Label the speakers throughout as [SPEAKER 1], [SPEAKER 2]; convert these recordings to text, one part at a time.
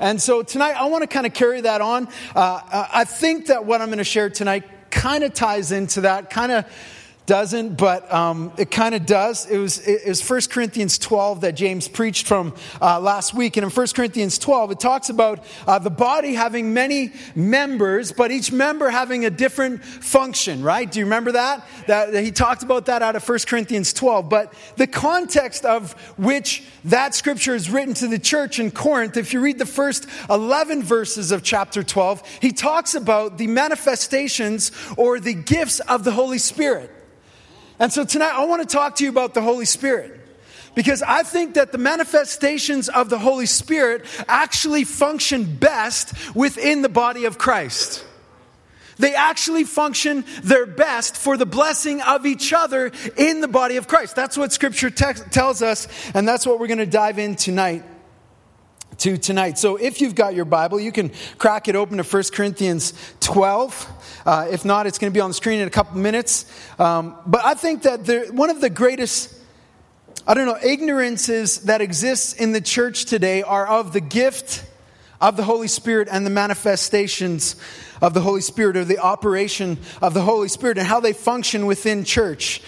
[SPEAKER 1] And so tonight, I want to kind of carry that on. Uh, I think that what I'm going to share tonight kind of ties into that, kind of doesn't, but um, it kind of does. It was, it was 1 Corinthians 12 that James preached from uh, last week. And in 1 Corinthians 12, it talks about uh, the body having many members, but each member having a different function, right? Do you remember that? that? He talked about that out of 1 Corinthians 12. But the context of which that scripture is written to the church in Corinth, if you read the first 11 verses of chapter 12, he talks about the manifestations or the gifts of the Holy Spirit. And so tonight I want to talk to you about the Holy Spirit. Because I think that the manifestations of the Holy Spirit actually function best within the body of Christ. They actually function their best for the blessing of each other in the body of Christ. That's what Scripture te- tells us, and that's what we're going to dive in tonight to tonight. So if you've got your Bible, you can crack it open to 1 Corinthians 12. Uh, if not, it's going to be on the screen in a couple minutes. Um, but I think that the, one of the greatest, I don't know, ignorances that exists in the church today are of the gift of the Holy Spirit and the manifestations of the Holy Spirit or the operation of the Holy Spirit and how they function within church.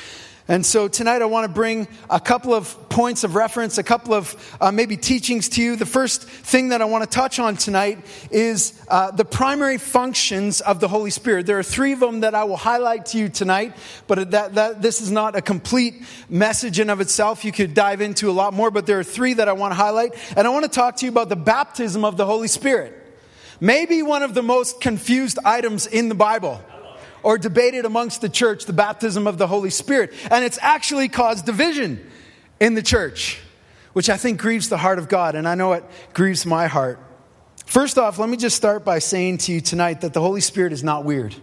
[SPEAKER 1] And so tonight I want to bring a couple of points of reference, a couple of uh, maybe teachings to you. The first thing that I want to touch on tonight is uh, the primary functions of the Holy Spirit. There are three of them that I will highlight to you tonight, but that, that, this is not a complete message in of itself. You could dive into a lot more, but there are three that I want to highlight. And I want to talk to you about the baptism of the Holy Spirit. Maybe one of the most confused items in the Bible or debated amongst the church the baptism of the Holy Spirit. And it's actually caused division in the church, which I think grieves the heart of God, and I know it grieves my heart. First off, let me just start by saying to you tonight that the Holy Spirit is not weird.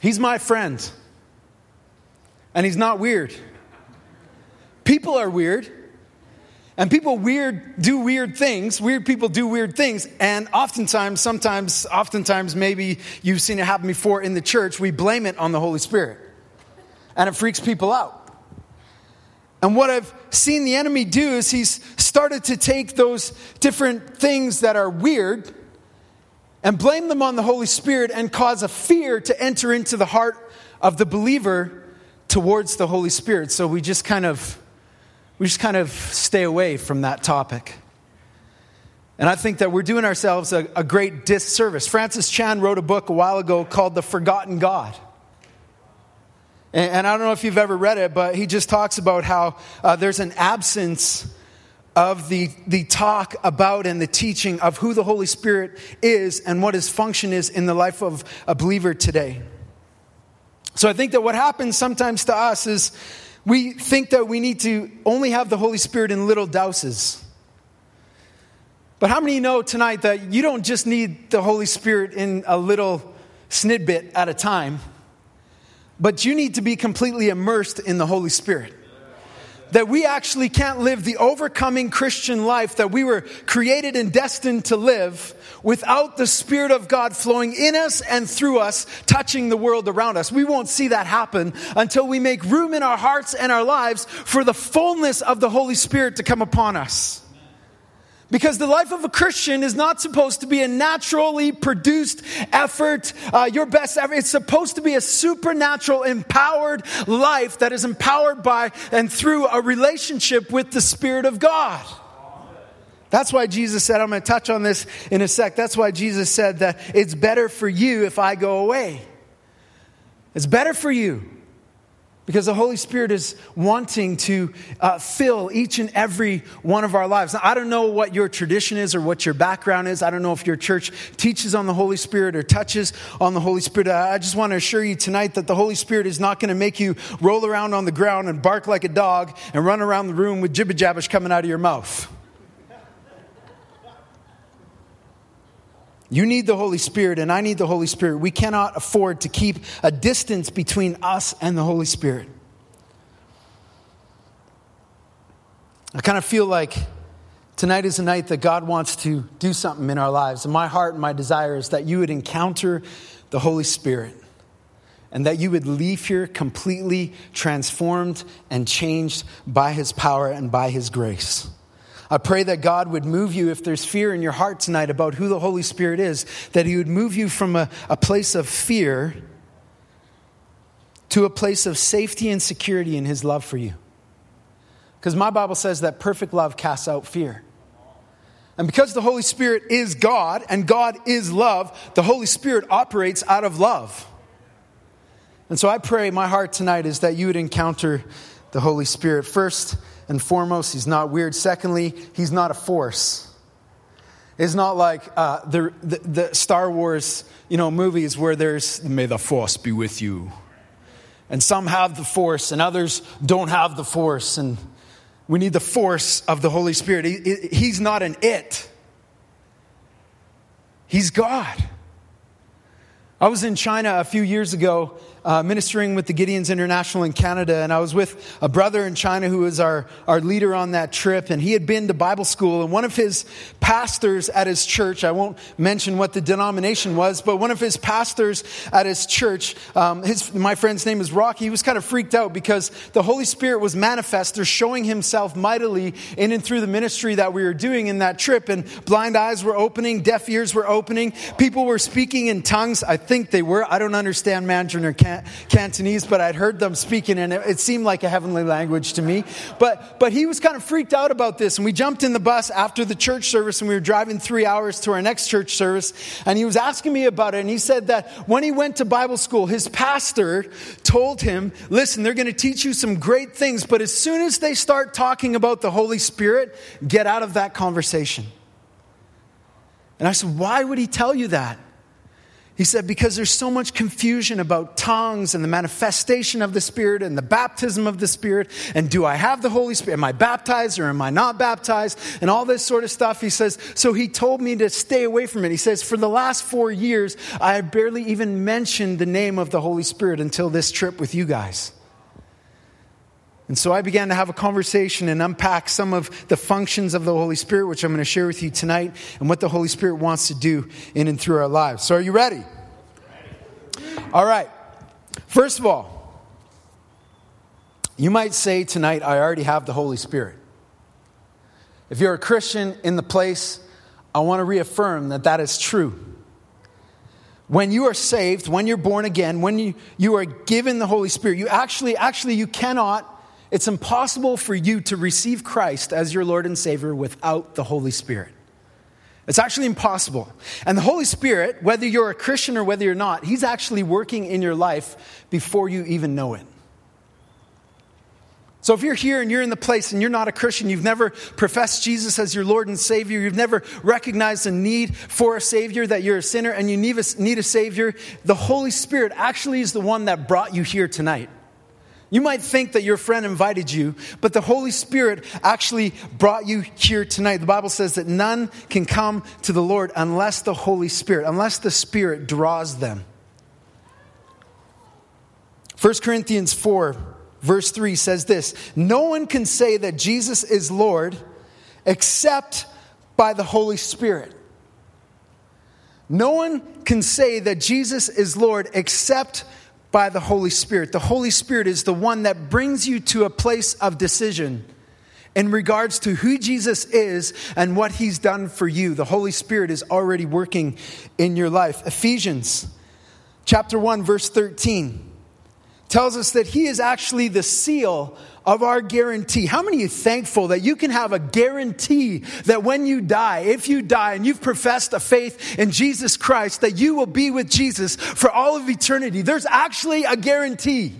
[SPEAKER 1] He's my friend, and he's not weird. People are weird. And people weird do weird things. Weird people do weird things. And oftentimes, sometimes, oftentimes, maybe you've seen it happen before in the church, we blame it on the Holy Spirit. And it freaks people out. And what I've seen the enemy do is he's started to take those different things that are weird and blame them on the Holy Spirit and cause a fear to enter into the heart of the believer towards the Holy Spirit. So we just kind of we just kind of stay away from that topic. And I think that we're doing ourselves a, a, great disservice. Francis Chan wrote a book a while ago called The Forgotten God. And, and I don't know if you've ever read it, but he just talks about how uh, there's an absence of the, the talk about and the teaching of who the Holy Spirit is and what his function is in the life of a believer today. So I think that what happens sometimes to us is we think that we need to only have the Holy Spirit in little douses. But how many know tonight that you don't just need the Holy Spirit in a little snidbit at a time, but you need to be completely immersed in the Holy Spirit? That we actually can't live the overcoming Christian life that we were created and destined to live without the Spirit of God flowing in us and through us, touching the world around us. We won't see that happen until we make room in our hearts and our lives for the fullness of the Holy Spirit to come upon us. Because the life of a Christian is not supposed to be a naturally produced effort, uh, your best effort. It's supposed to be a supernatural, empowered life that is empowered by and through a relationship with the Spirit of God. That's why Jesus said, I'm going to touch on this in a sec. That's why Jesus said that it's better for you if I go away. It's better for you because the Holy Spirit is wanting to uh, fill each and every one of our lives. Now, I don't know what your tradition is or what your background is. I don't know if your church teaches on the Holy Spirit or touches on the Holy Spirit. I just want to assure you tonight that the Holy Spirit is not going to make you roll around on the ground and bark like a dog and run around the room with jibber jabbish coming out of your mouth. You need the Holy Spirit, and I need the Holy Spirit. We cannot afford to keep a distance between us and the Holy Spirit. I kind of feel like tonight is a night that God wants to do something in our lives. And my heart and my desire is that you would encounter the Holy Spirit and that you would leave here completely transformed and changed by His power and by His grace. I pray that God would move you if there's fear in your heart tonight about who the Holy Spirit is, that He would move you from a, a place of fear to a place of safety and security in His love for you. Because my Bible says that perfect love casts out fear. And because the Holy Spirit is God and God is love, the Holy Spirit operates out of love. And so I pray my heart tonight is that you would encounter the Holy Spirit. First and foremost, He's not weird. Secondly, He's not a force. It's not like uh, the, the, the Star Wars you know, movies where there's, may the force be with you. And some have the force and others don't have the force. And we need the force of the Holy Spirit. He, he's not an it, He's God. I was in China a few years ago uh, ministering with the Gideons International in Canada, and I was with a brother in China who was our, our leader on that trip, and he had been to Bible school, and one of his pastors at his church, I won't mention what the denomination was, but one of his pastors at his church, um, his, my friend's name is Rocky, he was kind of freaked out because the Holy Spirit was manifest or showing himself mightily in and through the ministry that we were doing in that trip, and blind eyes were opening, deaf ears were opening, people were speaking in tongues. I think they were. I don't understand Mandarin or Can- Cantonese, but I'd heard them speaking, and it, it seemed like a heavenly language to me. But, but he was kind of freaked out about this, and we jumped in the bus after the church service, and we were driving three hours to our next church service, and he was asking me about it, and he said that when he went to Bible school, his pastor told him, listen, they're going to teach you some great things, but as soon as they start talking about the Holy Spirit, get out of that conversation. And I said, why would he tell you that? He said, because there's so much confusion about tongues and the manifestation of the Spirit and the baptism of the Spirit. And do I have the Holy Spirit? Am I baptized or am I not baptized? And all this sort of stuff. He says, so he told me to stay away from it. He says, for the last four years, I barely even mentioned the name of the Holy Spirit until this trip with you guys. And so I began to have a conversation and unpack some of the functions of the Holy Spirit, which I'm going to share with you tonight, and what the Holy Spirit wants to do in and through our lives. So, are you ready? All right. First of all, you might say tonight, I already have the Holy Spirit. If you're a Christian in the place, I want to reaffirm that that is true. When you are saved, when you're born again, when you, you are given the Holy Spirit, you actually, actually, you cannot it's impossible for you to receive Christ as your Lord and Savior without the Holy Spirit. It's actually impossible. And the Holy Spirit, whether you're a Christian or whether you're not, He's actually working in your life before you even know it. So if you're here and you're in the place and you're not a Christian, you've never professed Jesus as your Lord and Savior, you've never recognized the need for a Savior, that you're a sinner and you need a, need a Savior, the Holy Spirit actually is the one that brought you here tonight. You might think that your friend invited you, but the Holy Spirit actually brought you here tonight. The Bible says that none can come to the Lord unless the Holy Spirit, unless the Spirit draws them. 1 Corinthians 4, verse 3 says this No one can say that Jesus is Lord except by the Holy Spirit. No one can say that Jesus is Lord except by the Holy Spirit. The Holy Spirit is the one that brings you to a place of decision in regards to who Jesus is and what he's done for you. The Holy Spirit is already working in your life. Ephesians chapter 1 verse 13 tells us that he is actually the seal of our guarantee. How many are thankful that you can have a guarantee that when you die, if you die and you've professed a faith in Jesus Christ, that you will be with Jesus for all of eternity? There's actually a guarantee.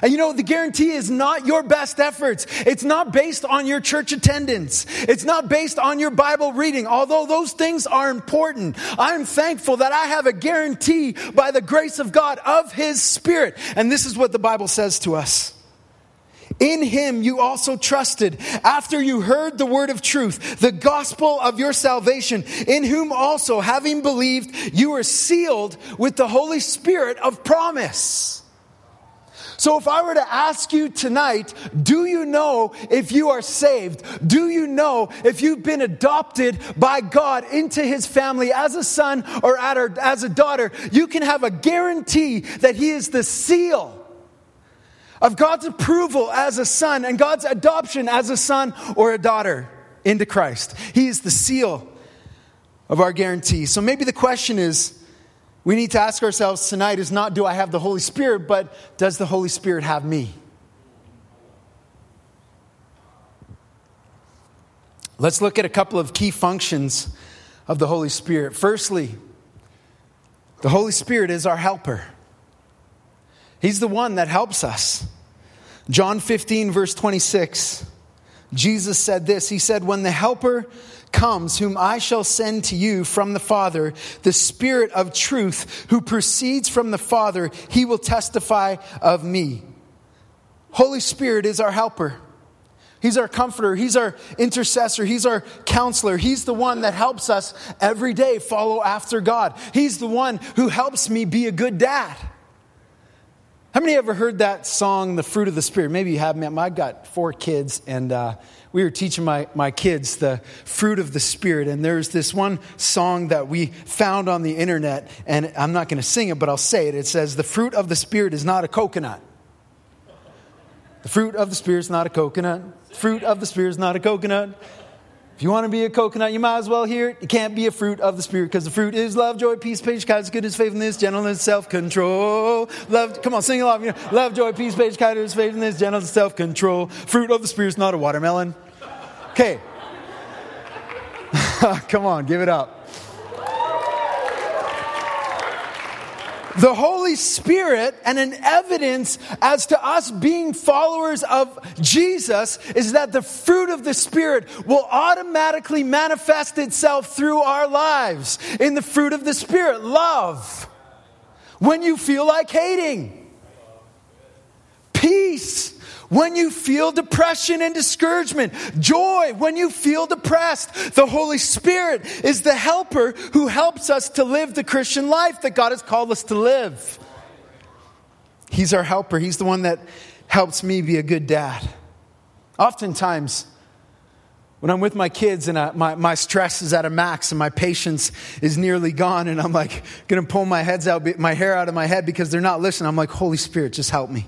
[SPEAKER 1] And you know, the guarantee is not your best efforts. It's not based on your church attendance. It's not based on your Bible reading, although those things are important. I'm thankful that I have a guarantee by the grace of God of His Spirit. And this is what the Bible says to us. In him you also trusted after you heard the word of truth, the gospel of your salvation, in whom also, having believed, you were sealed with the Holy Spirit of promise. So, if I were to ask you tonight, do you know if you are saved? Do you know if you've been adopted by God into his family as a son or as a daughter? You can have a guarantee that he is the seal of God's approval as a son and God's adoption as a son or a daughter. into Christ. He is the seal of our guarantee. So maybe the question is we need to ask ourselves tonight is not do I have the Holy Spirit, but does the Holy Spirit have me? Let's look at a couple of key functions of the Holy Spirit. Firstly, the Holy Spirit is our helper. He's the one that helps us. John 15, verse 26, Jesus said this He said, When the helper comes, whom I shall send to you from the Father, the Spirit of truth, who proceeds from the Father, he will testify of me. Holy Spirit is our helper. He's our comforter. He's our intercessor. He's our counselor. He's the one that helps us every day follow after God. He's the one who helps me be a good dad. How many ever heard that song, The Fruit of the Spirit? Maybe you have. Man, I've got four kids, and uh, we were teaching my, my kids the fruit of the Spirit. And there's this one song that we found on the internet, and I'm not going to sing it, but I'll say it. It says, The fruit of the Spirit is not a coconut. The fruit of the Spirit is not a coconut. Fruit of the Spirit is not a coconut. You want to be a coconut, you might as well hear it. You can't be a fruit of the Spirit because the fruit is love, joy, peace, patience, kindness, goodness, faithfulness, gentleness, self control. Love, come on, sing along. You know, love, joy, peace, patience, kindness, faithfulness, gentleness, self control. Fruit of the Spirit is not a watermelon. Okay. come on, give it up. The Holy Spirit and an evidence as to us being followers of Jesus is that the fruit of the Spirit will automatically manifest itself through our lives. In the fruit of the Spirit, love. When you feel like hating, peace when you feel depression and discouragement, joy when you feel depressed. The Holy Spirit is the helper who helps us to live the Christian life that God has called us to live. He's our helper. He's the one that helps me be a good dad. Oftentimes, when I'm with my kids and I, my, my stress is at a max and my patience is nearly gone and I'm like to pull my heads out, my hair out of my head because they're not listening, I'm like, Holy Spirit, just help me.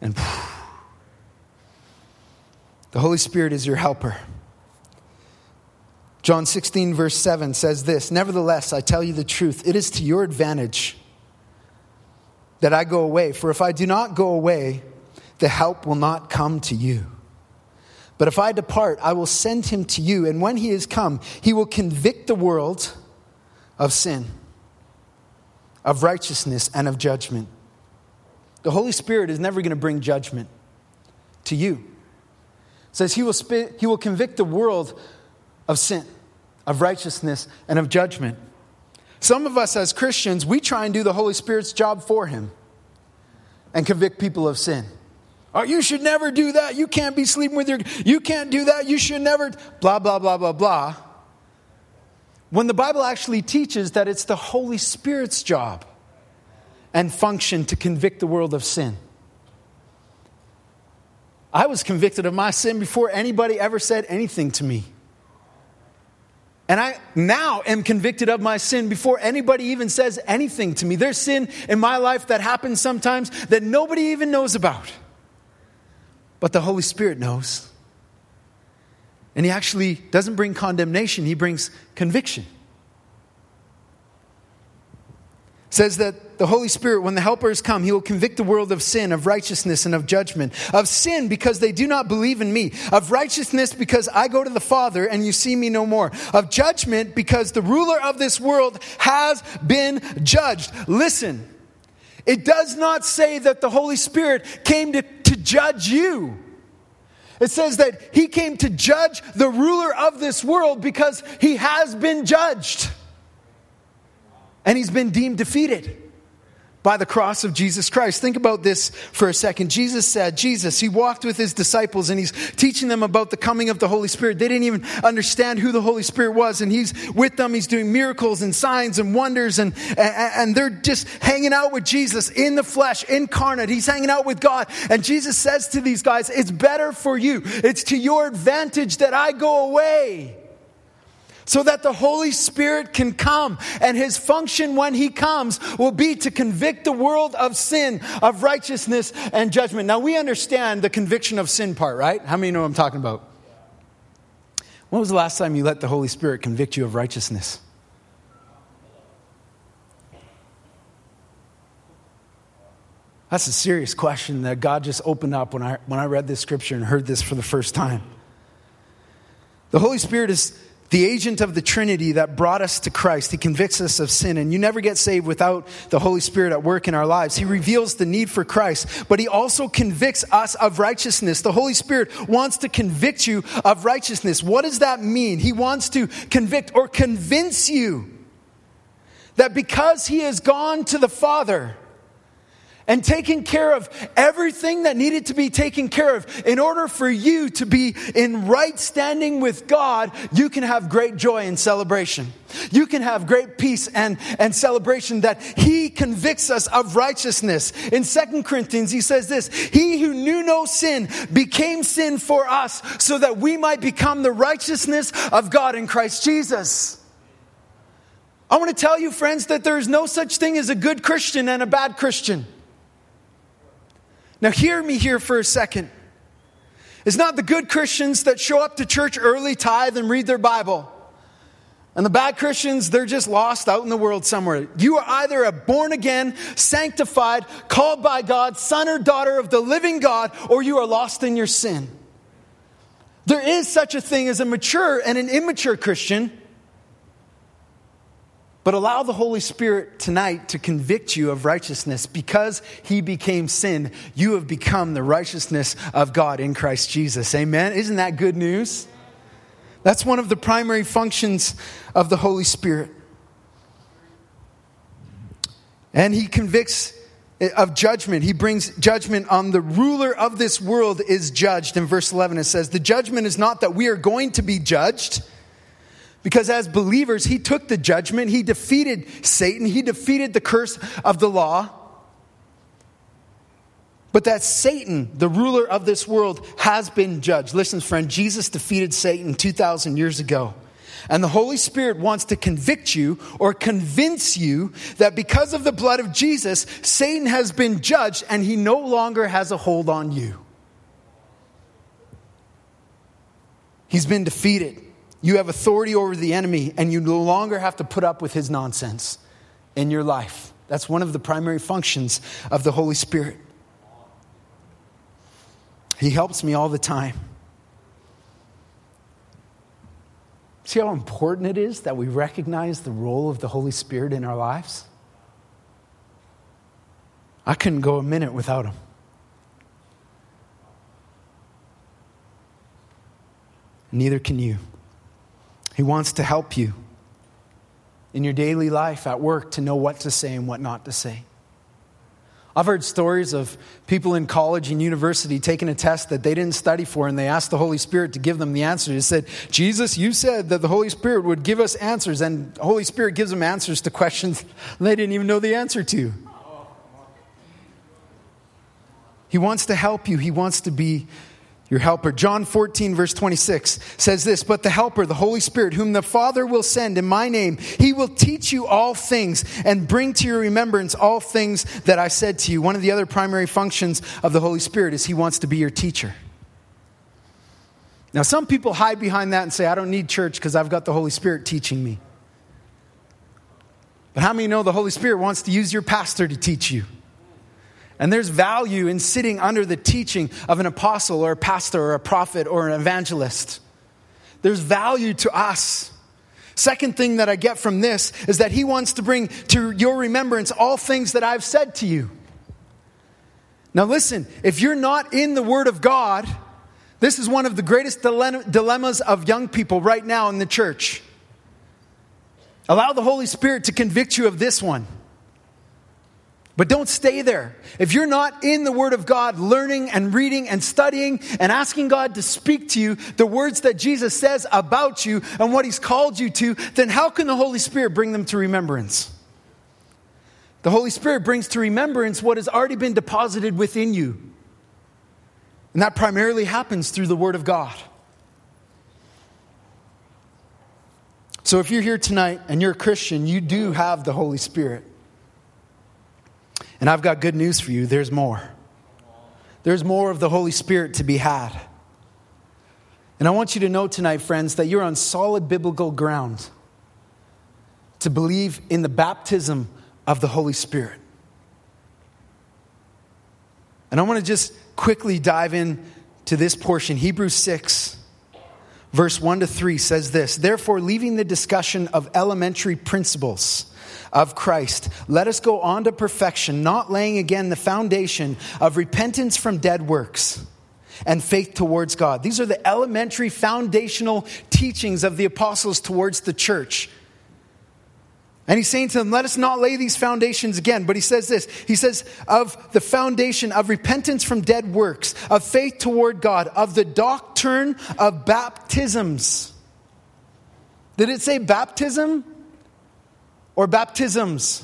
[SPEAKER 1] And the Holy Spirit is your helper. John 16, verse 7 says this Nevertheless, I tell you the truth, it is to your advantage that I go away. For if I do not go away, the help will not come to you. But if I depart, I will send him to you. And when he is come, he will convict the world of sin, of righteousness, and of judgment. The Holy Spirit is never going to bring judgment to you. It says he will, spit, he will convict the world of sin, of righteousness, and of judgment. Some of us as Christians, we try and do the Holy Spirit's job for him and convict people of sin. Oh, you should never do that. You can't be sleeping with your, you can't do that. You should never, blah, blah, blah, blah, blah. When the Bible actually teaches that it's the Holy Spirit's job and function to convict the world of sin. I was convicted of my sin before anybody ever said anything to me. And I now am convicted of my sin before anybody even says anything to me. There's sin in my life that happens sometimes that nobody even knows about. But the Holy Spirit knows. And He actually doesn't bring condemnation, He brings conviction. Says that the Holy Spirit, when the Helper has come, he will convict the world of sin, of righteousness, and of judgment. Of sin because they do not believe in me. Of righteousness because I go to the Father and you see me no more. Of judgment because the ruler of this world has been judged. Listen, it does not say that the Holy Spirit came to, to judge you. It says that he came to judge the ruler of this world because he has been judged and he's been deemed defeated by the cross of Jesus Christ. Think about this for a second. Jesus said, Jesus, he walked with his disciples and he's teaching them about the coming of the Holy Spirit. They didn't even understand who the Holy Spirit was. And he's with them. He's doing miracles and signs and wonders. And, and, and they're just hanging out with Jesus in the flesh, incarnate. He's hanging out with God. And Jesus says to these guys, it's better for you. It's to your advantage that I go away so that the Holy Spirit can come. And his function when he comes will be to convict the world of sin, of righteousness, and judgment. Now, we understand the conviction of sin part, right? How many know what I'm talking about? When was the last time you let the Holy Spirit convict you of righteousness? That's a serious question that God just opened up when I, when I read this scripture and heard this for the first time. The Holy Spirit is the agent of the Trinity that brought us to Christ. He convicts us of sin, and you never get saved without the Holy Spirit at work in our lives. He reveals the need for Christ, but He also convicts us of righteousness. The Holy Spirit wants to convict you of righteousness. What does that mean? He wants to convict or convince you that because He has gone to the Father, and taking care of everything that needed to be taken care of. In order for you to be in right standing with God, you can have great joy and celebration. You can have great peace and, and celebration that He convicts us of righteousness. In Second Corinthians, He says this He who knew no sin became sin for us so that we might become the righteousness of God in Christ Jesus. I want to tell you, friends, that there is no such thing as a good Christian and a bad Christian. Now, hear me here for a second. It's not the good Christians that show up to church early, tithe, and read their Bible. And the bad Christians, they're just lost out in the world somewhere. You are either a born again, sanctified, called by God, son or daughter of the living God, or you are lost in your sin. There is such a thing as a mature and an immature Christian. But allow the Holy Spirit tonight to convict you of righteousness. Because he became sin, you have become the righteousness of God in Christ Jesus. Amen? Isn't that good news? That's one of the primary functions of the Holy Spirit. And he convicts of judgment. He brings judgment on the ruler of this world is judged. In verse 11, it says, The judgment is not that we are going to be judged because as believers, he took the judgment, he defeated Satan, he defeated the curse of the law. But that Satan, the ruler of this world, has been judged. Listen, friend, Jesus defeated Satan 2,000 years ago. And the Holy Spirit wants to convict you or convince you that because of the blood of Jesus, Satan has been judged and he no longer has a hold on you. He's been defeated. You have authority over the enemy, and you no longer have to put up with his nonsense in your life. That's one of the primary functions of the Holy Spirit. He helps me all the time. See how important it is that we recognize the role of the Holy Spirit in our lives? I couldn't go a minute without him. Neither can you. He wants to help you in your daily life at work to know what to say and what not to say. I've heard stories of people in college and university taking a test that they didn't study for, and they asked the Holy Spirit to give them the answers. They said, Jesus, you said that the Holy Spirit would give us answers, and the Holy Spirit gives them answers to questions they didn't even know the answer to. He wants to help you, He wants to be your helper. John 14, verse 26 says this But the helper, the Holy Spirit, whom the Father will send in my name, he will teach you all things and bring to your remembrance all things that I said to you. One of the other primary functions of the Holy Spirit is he wants to be your teacher. Now, some people hide behind that and say, I don't need church because I've got the Holy Spirit teaching me. But how many know the Holy Spirit wants to use your pastor to teach you? And there's value in sitting under the teaching of an apostle or a pastor or a prophet or an evangelist. There's value to us. Second thing that I get from this is that he wants to bring to your remembrance all things that I've said to you. Now, listen, if you're not in the Word of God, this is one of the greatest dilemmas of young people right now in the church. Allow the Holy Spirit to convict you of this one. But don't stay there. If you're not in the Word of God, learning and reading and studying and asking God to speak to you the words that Jesus says about you and what He's called you to, then how can the Holy Spirit bring them to remembrance? The Holy Spirit brings to remembrance what has already been deposited within you. And that primarily happens through the Word of God. So if you're here tonight and you're a Christian, you do have the Holy Spirit. And I've got good news for you there's more. There's more of the Holy Spirit to be had. And I want you to know tonight, friends, that you're on solid biblical ground to believe in the baptism of the Holy Spirit. And I want to just quickly dive in to this portion. Hebrews 6, verse 1 to 3 says this Therefore, leaving the discussion of elementary principles of Christ, let us go on to perfection, not laying again the foundation of repentance from dead works and faith towards God. These are the elementary foundational teachings of the apostles towards the church. And he's saying to them, let us not lay these foundations again. But he says this He says, of the foundation of repentance from dead works, of faith toward God, of the doctrine of baptisms. Did it say baptism or baptisms?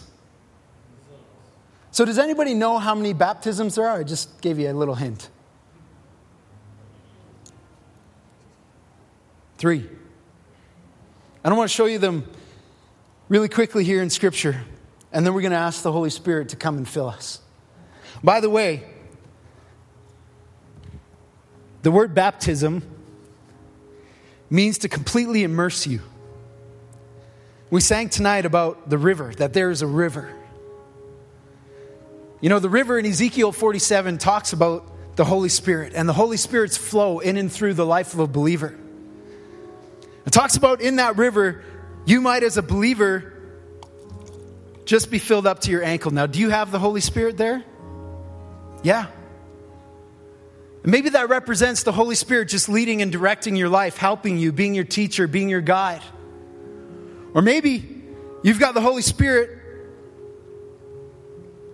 [SPEAKER 1] So, does anybody know how many baptisms there are? I just gave you a little hint. Three. I don't want to show you them really quickly here in Scripture, and then we're going to ask the Holy Spirit to come and fill us. By the way, the word baptism means to completely immerse you. We sang tonight about the river, that there is a river. You know, the river in Ezekiel 47 talks about the Holy Spirit and the Holy Spirit's flow in and through the life of a believer. It talks about in that river you might, as a believer, just be filled up to your ankle. Now, do you have the Holy Spirit there? Yeah. Maybe that represents the Holy Spirit just leading and directing your life, helping you, being your teacher, being your guide. Or maybe you've got the Holy Spirit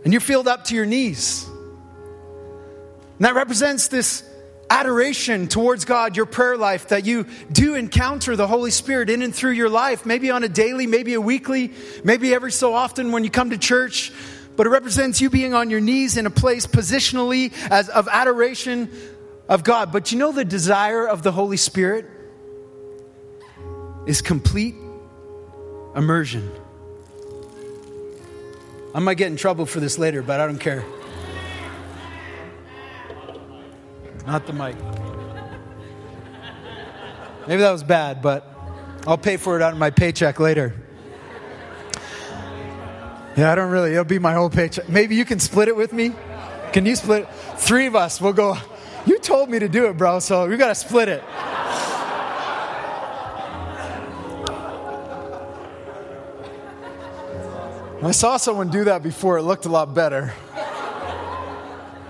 [SPEAKER 1] and you're filled up to your knees. And that represents this adoration towards God, your prayer life, that you do encounter the Holy Spirit in and through your life, maybe on a daily, maybe a weekly, maybe every so often when you come to church. But it represents you being on your knees in a place positionally as of adoration of God. But you know the desire of the Holy Spirit is complete immersion. I might get in trouble for this later, but I don't care. Not the mic. Maybe that was bad, but I'll pay for it out of my paycheck later. Yeah, I don't really. It'll be my whole paycheck. Maybe you can split it with me. Can you split? It? Three of us. We'll go. You told me to do it, bro. So we got to split it. I saw someone do that before. It looked a lot better.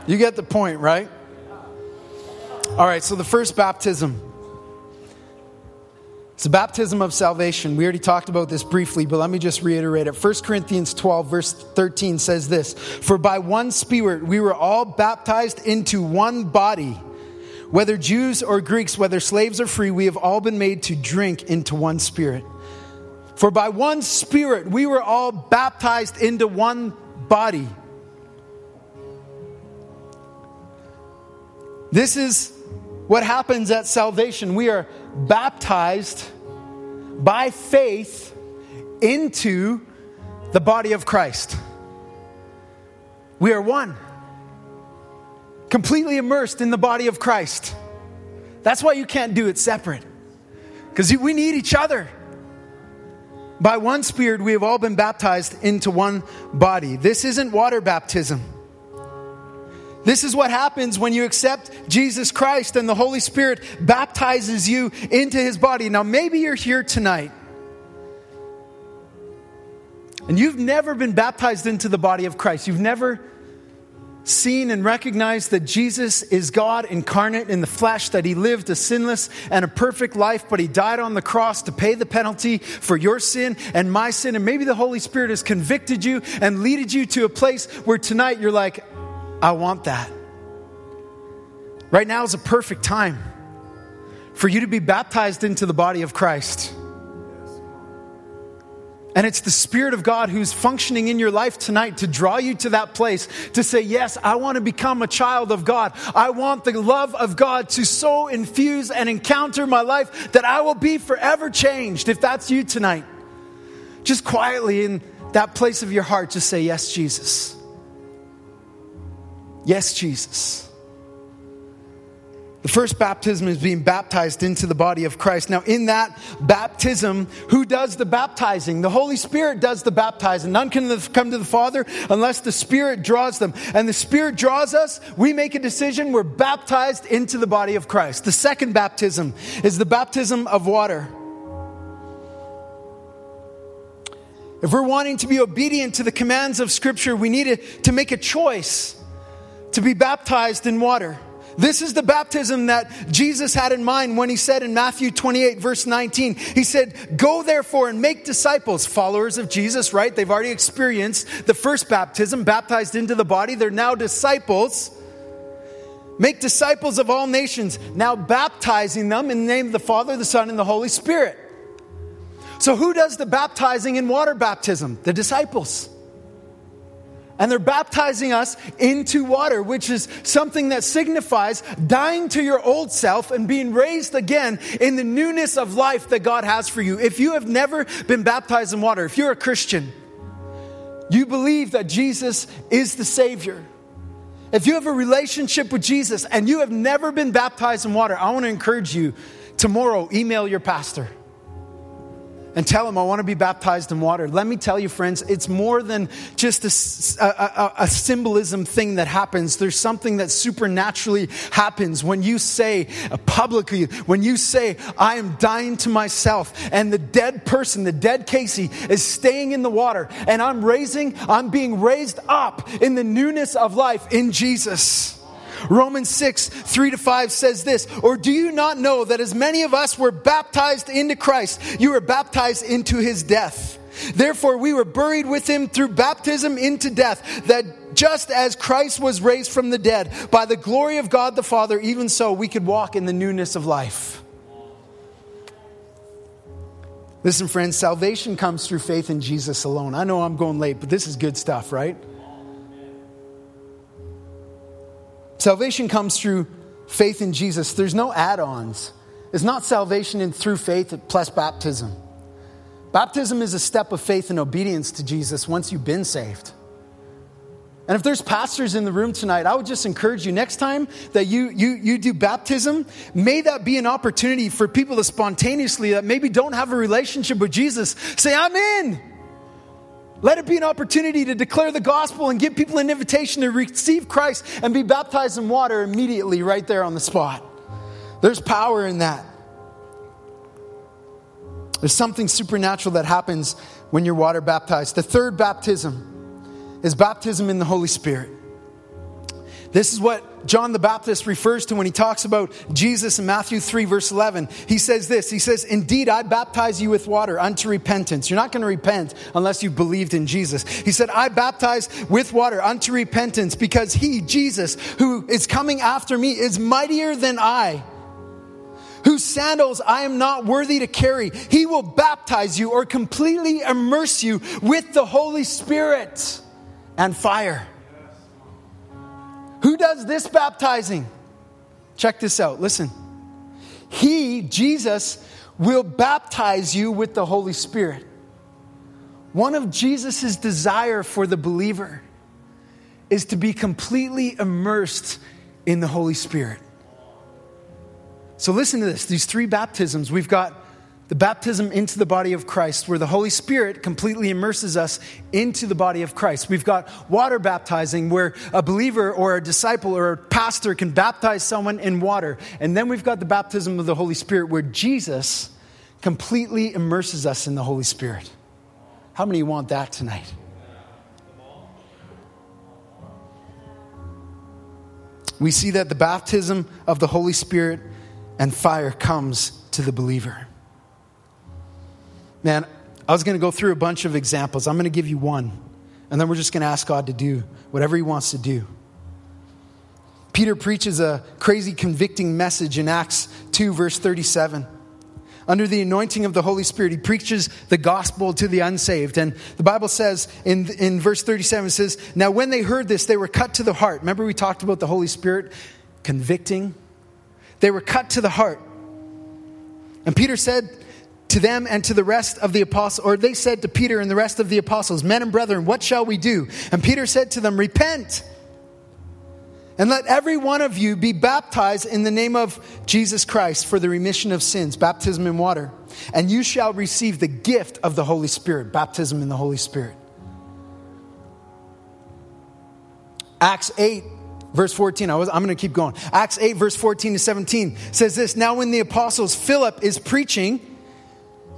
[SPEAKER 1] You get the point, right? All right, so the first baptism. It's a baptism of salvation. We already talked about this briefly, but let me just reiterate it. 1 Corinthians 12, verse 13 says this For by one Spirit we were all baptized into one body. Whether Jews or Greeks, whether slaves or free, we have all been made to drink into one Spirit. For by one Spirit we were all baptized into one body. This is what happens at salvation. We are baptized by faith into the body of Christ. We are one, completely immersed in the body of Christ. That's why you can't do it separate, because we need each other. By one Spirit, we have all been baptized into one body. This isn't water baptism. This is what happens when you accept Jesus Christ and the Holy Spirit baptizes you into his body. Now, maybe you're here tonight and you've never been baptized into the body of Christ. You've never seen and recognized that Jesus is God incarnate in the flesh, that he lived a sinless and a perfect life, but he died on the cross to pay the penalty for your sin and my sin. And maybe the Holy Spirit has convicted you and leaded you to a place where tonight you're like, I want that. Right now is a perfect time for you to be baptized into the body of Christ. And it's the Spirit of God who's functioning in your life tonight to draw you to that place to say, Yes, I want to become a child of God. I want the love of God to so infuse and encounter my life that I will be forever changed. If that's you tonight, just quietly in that place of your heart, just say, Yes, Jesus. Yes, Jesus. The first baptism is being baptized into the body of Christ. Now, in that baptism, who does the baptizing? The Holy Spirit does the baptizing. None can come to the Father unless the Spirit draws them. And the Spirit draws us, we make a decision, we're baptized into the body of Christ. The second baptism is the baptism of water. If we're wanting to be obedient to the commands of Scripture, we need to make a choice to be baptized in water. This is the baptism that Jesus had in mind when he said in Matthew 28, verse 19, he said, Go therefore and make disciples, followers of Jesus, right? They've already experienced the first baptism, baptized into the body. They're now disciples. Make disciples of all nations, now baptizing them in the name of the Father, the Son, and the Holy Spirit. So, who does the baptizing in water baptism? The disciples. And they're baptizing us into water, which is something that signifies dying to your old self and being raised again in the newness of life that God has for you. If you have never been baptized in water, if you're a Christian, you believe that Jesus is the Savior. If you have a relationship with Jesus and you have never been baptized in water, I want to encourage you tomorrow, email your pastor and tell him, I want to be baptized in water. Let me tell you, friends, it's more than just a, a, a, symbolism thing that happens. There's something that supernaturally happens when you say uh, publicly, when you say, I am dying to myself, and the dead person, the dead Casey, is staying in the water, and I'm raising, I'm being raised up in the newness of life in Jesus. Romans 6, 3 to 5 says this Or do you not know that as many of us were baptized into Christ, you were baptized into his death? Therefore, we were buried with him through baptism into death, that just as Christ was raised from the dead by the glory of God the Father, even so we could walk in the newness of life. Listen, friends, salvation comes through faith in Jesus alone. I know I'm going late, but this is good stuff, right? Salvation comes through faith in Jesus. There's no add ons. It's not salvation in through faith plus baptism. Baptism is a step of faith and obedience to Jesus once you've been saved. And if there's pastors in the room tonight, I would just encourage you next time that you, you, you do baptism, may that be an opportunity for people to spontaneously, that maybe don't have a relationship with Jesus, say, I'm in. Let it be an opportunity to declare the gospel and give people an invitation to receive Christ and be baptized in water immediately right there on the spot. There's power in that. There's something supernatural that happens when you're water baptized. The third baptism is baptism in the Holy Spirit. This is what John the Baptist refers to when he talks about Jesus in Matthew 3, verse 11. He says this He says, Indeed, I baptize you with water unto repentance. You're not going to repent unless you believed in Jesus. He said, I baptize with water unto repentance because he, Jesus, who is coming after me, is mightier than I whose sandals I am not worthy to carry. He will baptize you or completely immerse you with the Holy Spirit and fire. Who does this baptizing? Check this out. Listen. He, Jesus, will baptize you with the Holy Spirit. One of Jesus' desire for the believer is to be completely immersed in the Holy Spirit. So listen to this. These three baptisms, we've got the baptism into the body of Christ, where the Holy Spirit completely immerses us into the body of Christ. We've got water baptizing, where a believer or a disciple or a pastor can baptize someone in water. And then we've got the baptism of the Holy Spirit, where Jesus completely immerses us in the Holy Spirit. How many want that tonight? We see that the baptism of the Holy Spirit and fire comes to the believer. Man, I was going to go through a bunch of examples. I'm going to give you one, and then we're just going to ask God to do whatever He wants to do. Peter preaches a crazy, convicting message in Acts 2, verse 37. Under the anointing of the Holy Spirit, he preaches the gospel to the unsaved. And the Bible says in, in verse 37, it says, Now when they heard this, they were cut to the heart. Remember, we talked about the Holy Spirit convicting? They were cut to the heart. And Peter said, to them and to the rest of the apostles, or they said to Peter and the rest of the apostles, Men and brethren, what shall we do? And Peter said to them, Repent And let every one of you be baptized in the name of Jesus Christ for the remission of sins, baptism in water. And you shall receive the gift of the Holy Spirit, baptism in the Holy Spirit. Acts 8, verse 14. I was, I'm going to keep going. Acts 8, verse 14 to 17 says this Now, when the apostles, Philip is preaching,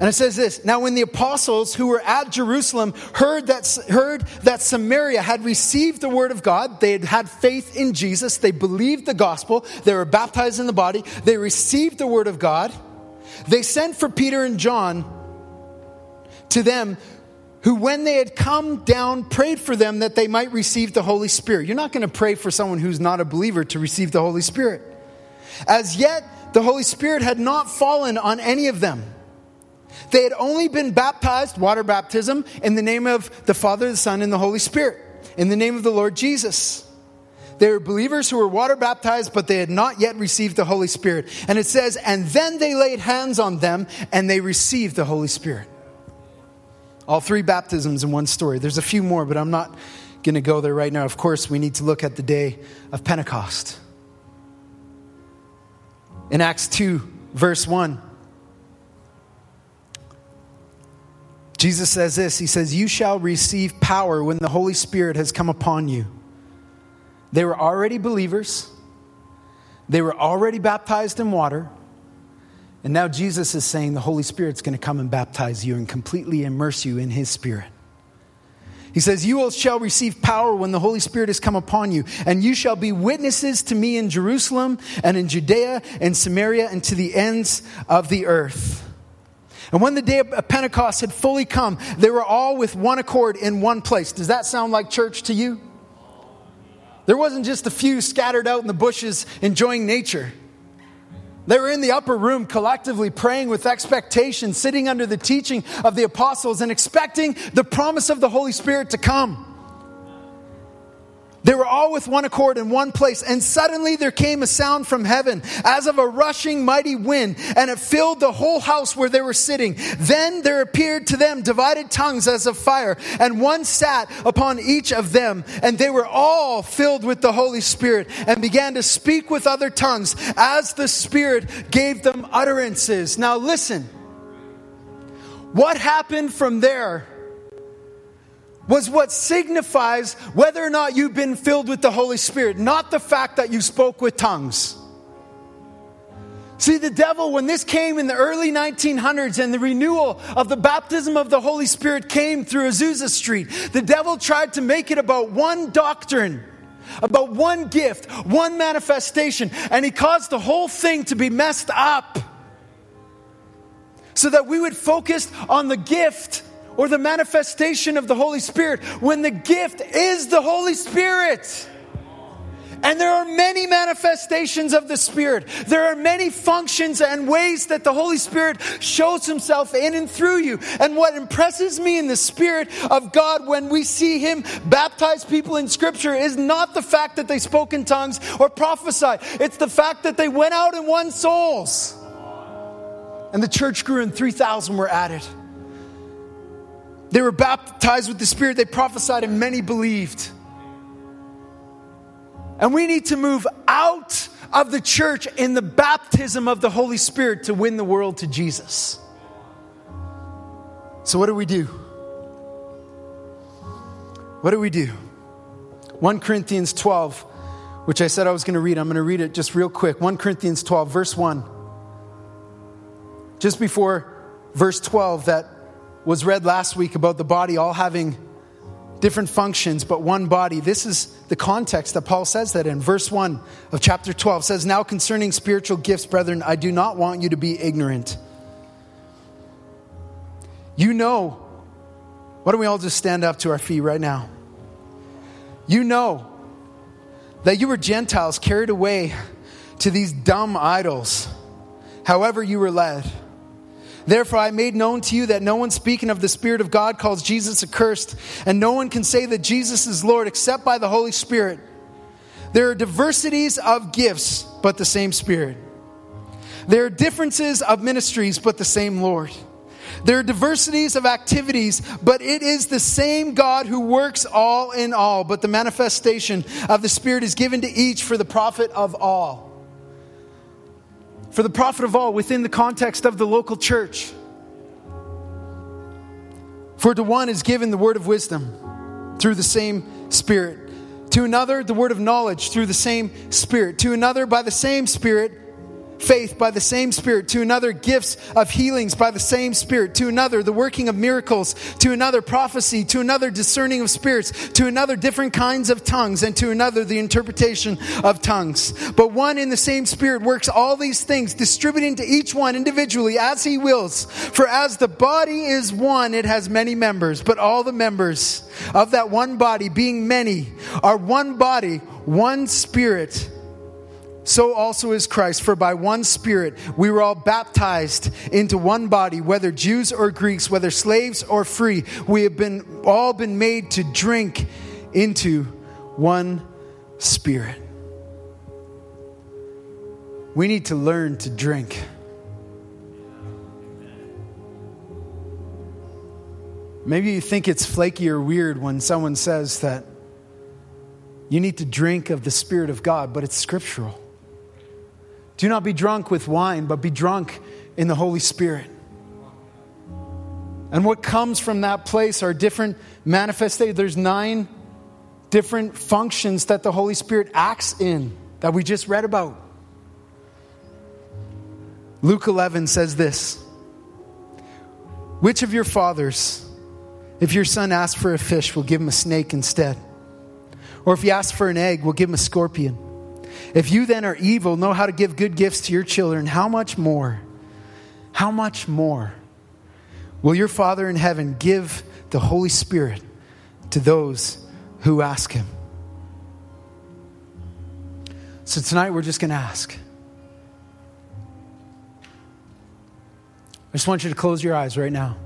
[SPEAKER 1] and it says this Now, when the apostles who were at Jerusalem heard that, heard that Samaria had received the word of God, they had had faith in Jesus, they believed the gospel, they were baptized in the body, they received the word of God, they sent for Peter and John to them, who, when they had come down, prayed for them that they might receive the Holy Spirit. You're not going to pray for someone who's not a believer to receive the Holy Spirit. As yet, the Holy Spirit had not fallen on any of them. They had only been baptized, water baptism, in the name of the Father, the Son, and the Holy Spirit, in the name of the Lord Jesus. They were believers who were water baptized, but they had not yet received the Holy Spirit. And it says, and then they laid hands on them and they received the Holy Spirit. All three baptisms in one story. There's a few more, but I'm not going to go there right now. Of course, we need to look at the day of Pentecost. In Acts 2, verse 1, Jesus says this He says, You shall receive power when the Holy Spirit has come upon you. They were already believers, they were already baptized in water. And now Jesus is saying the Holy Spirit's going to come and baptize you and completely immerse you in His Spirit. He says, You all shall receive power when the Holy Spirit has come upon you, and you shall be witnesses to me in Jerusalem and in Judea and Samaria and to the ends of the earth. And when the day of Pentecost had fully come, they were all with one accord in one place. Does that sound like church to you? There wasn't just a few scattered out in the bushes enjoying nature. They were in the upper room collectively praying with expectation, sitting under the teaching of the apostles and expecting the promise of the Holy Spirit to come. They were all with one accord in one place, and suddenly there came a sound from heaven as of a rushing mighty wind, and it filled the whole house where they were sitting. Then there appeared to them divided tongues as of fire, and one sat upon each of them, and they were all filled with the Holy Spirit, and began to speak with other tongues as the Spirit gave them utterances. Now listen, what happened from there? Was what signifies whether or not you've been filled with the Holy Spirit, not the fact that you spoke with tongues. See, the devil, when this came in the early 1900s and the renewal of the baptism of the Holy Spirit came through Azusa Street, the devil tried to make it about one doctrine, about one gift, one manifestation, and he caused the whole thing to be messed up so that we would focus on the gift or the manifestation of the Holy Spirit when the gift is the Holy Spirit. And there are many manifestations of the Spirit. There are many functions and ways that the Holy Spirit shows Himself in and through you. And what impresses me in the Spirit of God when we see Him baptize people in Scripture is not the fact that they spoke in tongues or prophesied, it's the fact that they went out and won souls. And the church grew and 3,000 were added. They were baptized with the Spirit, they prophesied, and many believed. And we need to move out of the church in the baptism of the Holy Spirit to win the world to Jesus. So, what do we do? What do we do? 1 Corinthians 12, which I said I was going to read. I'm going to read it just real quick. 1 Corinthians 12, verse 1. Just before verse 12, that was read last week about the body all having different functions, but one body. This is the context that Paul says that in. Verse 1 of chapter 12 says, Now concerning spiritual gifts, brethren, I do not want you to be ignorant. You know, why don't we all just stand up to our feet right now? You know that you were Gentiles carried away to these dumb idols, however you were led. Therefore, I made known to you that no one speaking of the Spirit of God calls Jesus accursed, and no one can say that Jesus is Lord except by the Holy Spirit. There are diversities of gifts, but the same Spirit. There are differences of ministries, but the same Lord. There are diversities of activities, but it is the same God who works all in all. But the manifestation of the Spirit is given to each for the profit of all. For the profit of all within the context of the local church. For to one is given the word of wisdom through the same Spirit. To another, the word of knowledge through the same Spirit. To another, by the same Spirit, faith by the same Spirit, to another, gifts of healings by the same Spirit, to another, the working of miracles, to another, prophecy, to another, discerning of spirits, to another, different kinds of tongues, and to another, the interpretation of tongues. But one in the same Spirit works all these things, distributing to each one individually as he wills. For as the body is one, it has many members, but all the members of that one body, being many, are one body, one Spirit so also is Christ. For by one Spirit we were all baptized into one body, whether Jews or Greeks, whether slaves or free. We have been all been made to drink into one Spirit. We need to learn to drink. Maybe you think it's flaky or weird when someone says that you need to drink of the Spirit of God, but it's scriptural. Do not be drunk with wine, but be drunk in the Holy Spirit. And what comes from that place are different manifestations. There's nine different functions that the Holy Spirit acts in that we just read about. Luke 11 says this Which of your fathers, if your son asks for a fish, will give him a snake instead? Or if he asks for an egg, will give him a scorpion? If you then are evil, know how to give good gifts to your children, how much more, how much more will your Father in heaven give the Holy Spirit to those who ask Him? So tonight we're just going to ask. I just want you to close your eyes right now.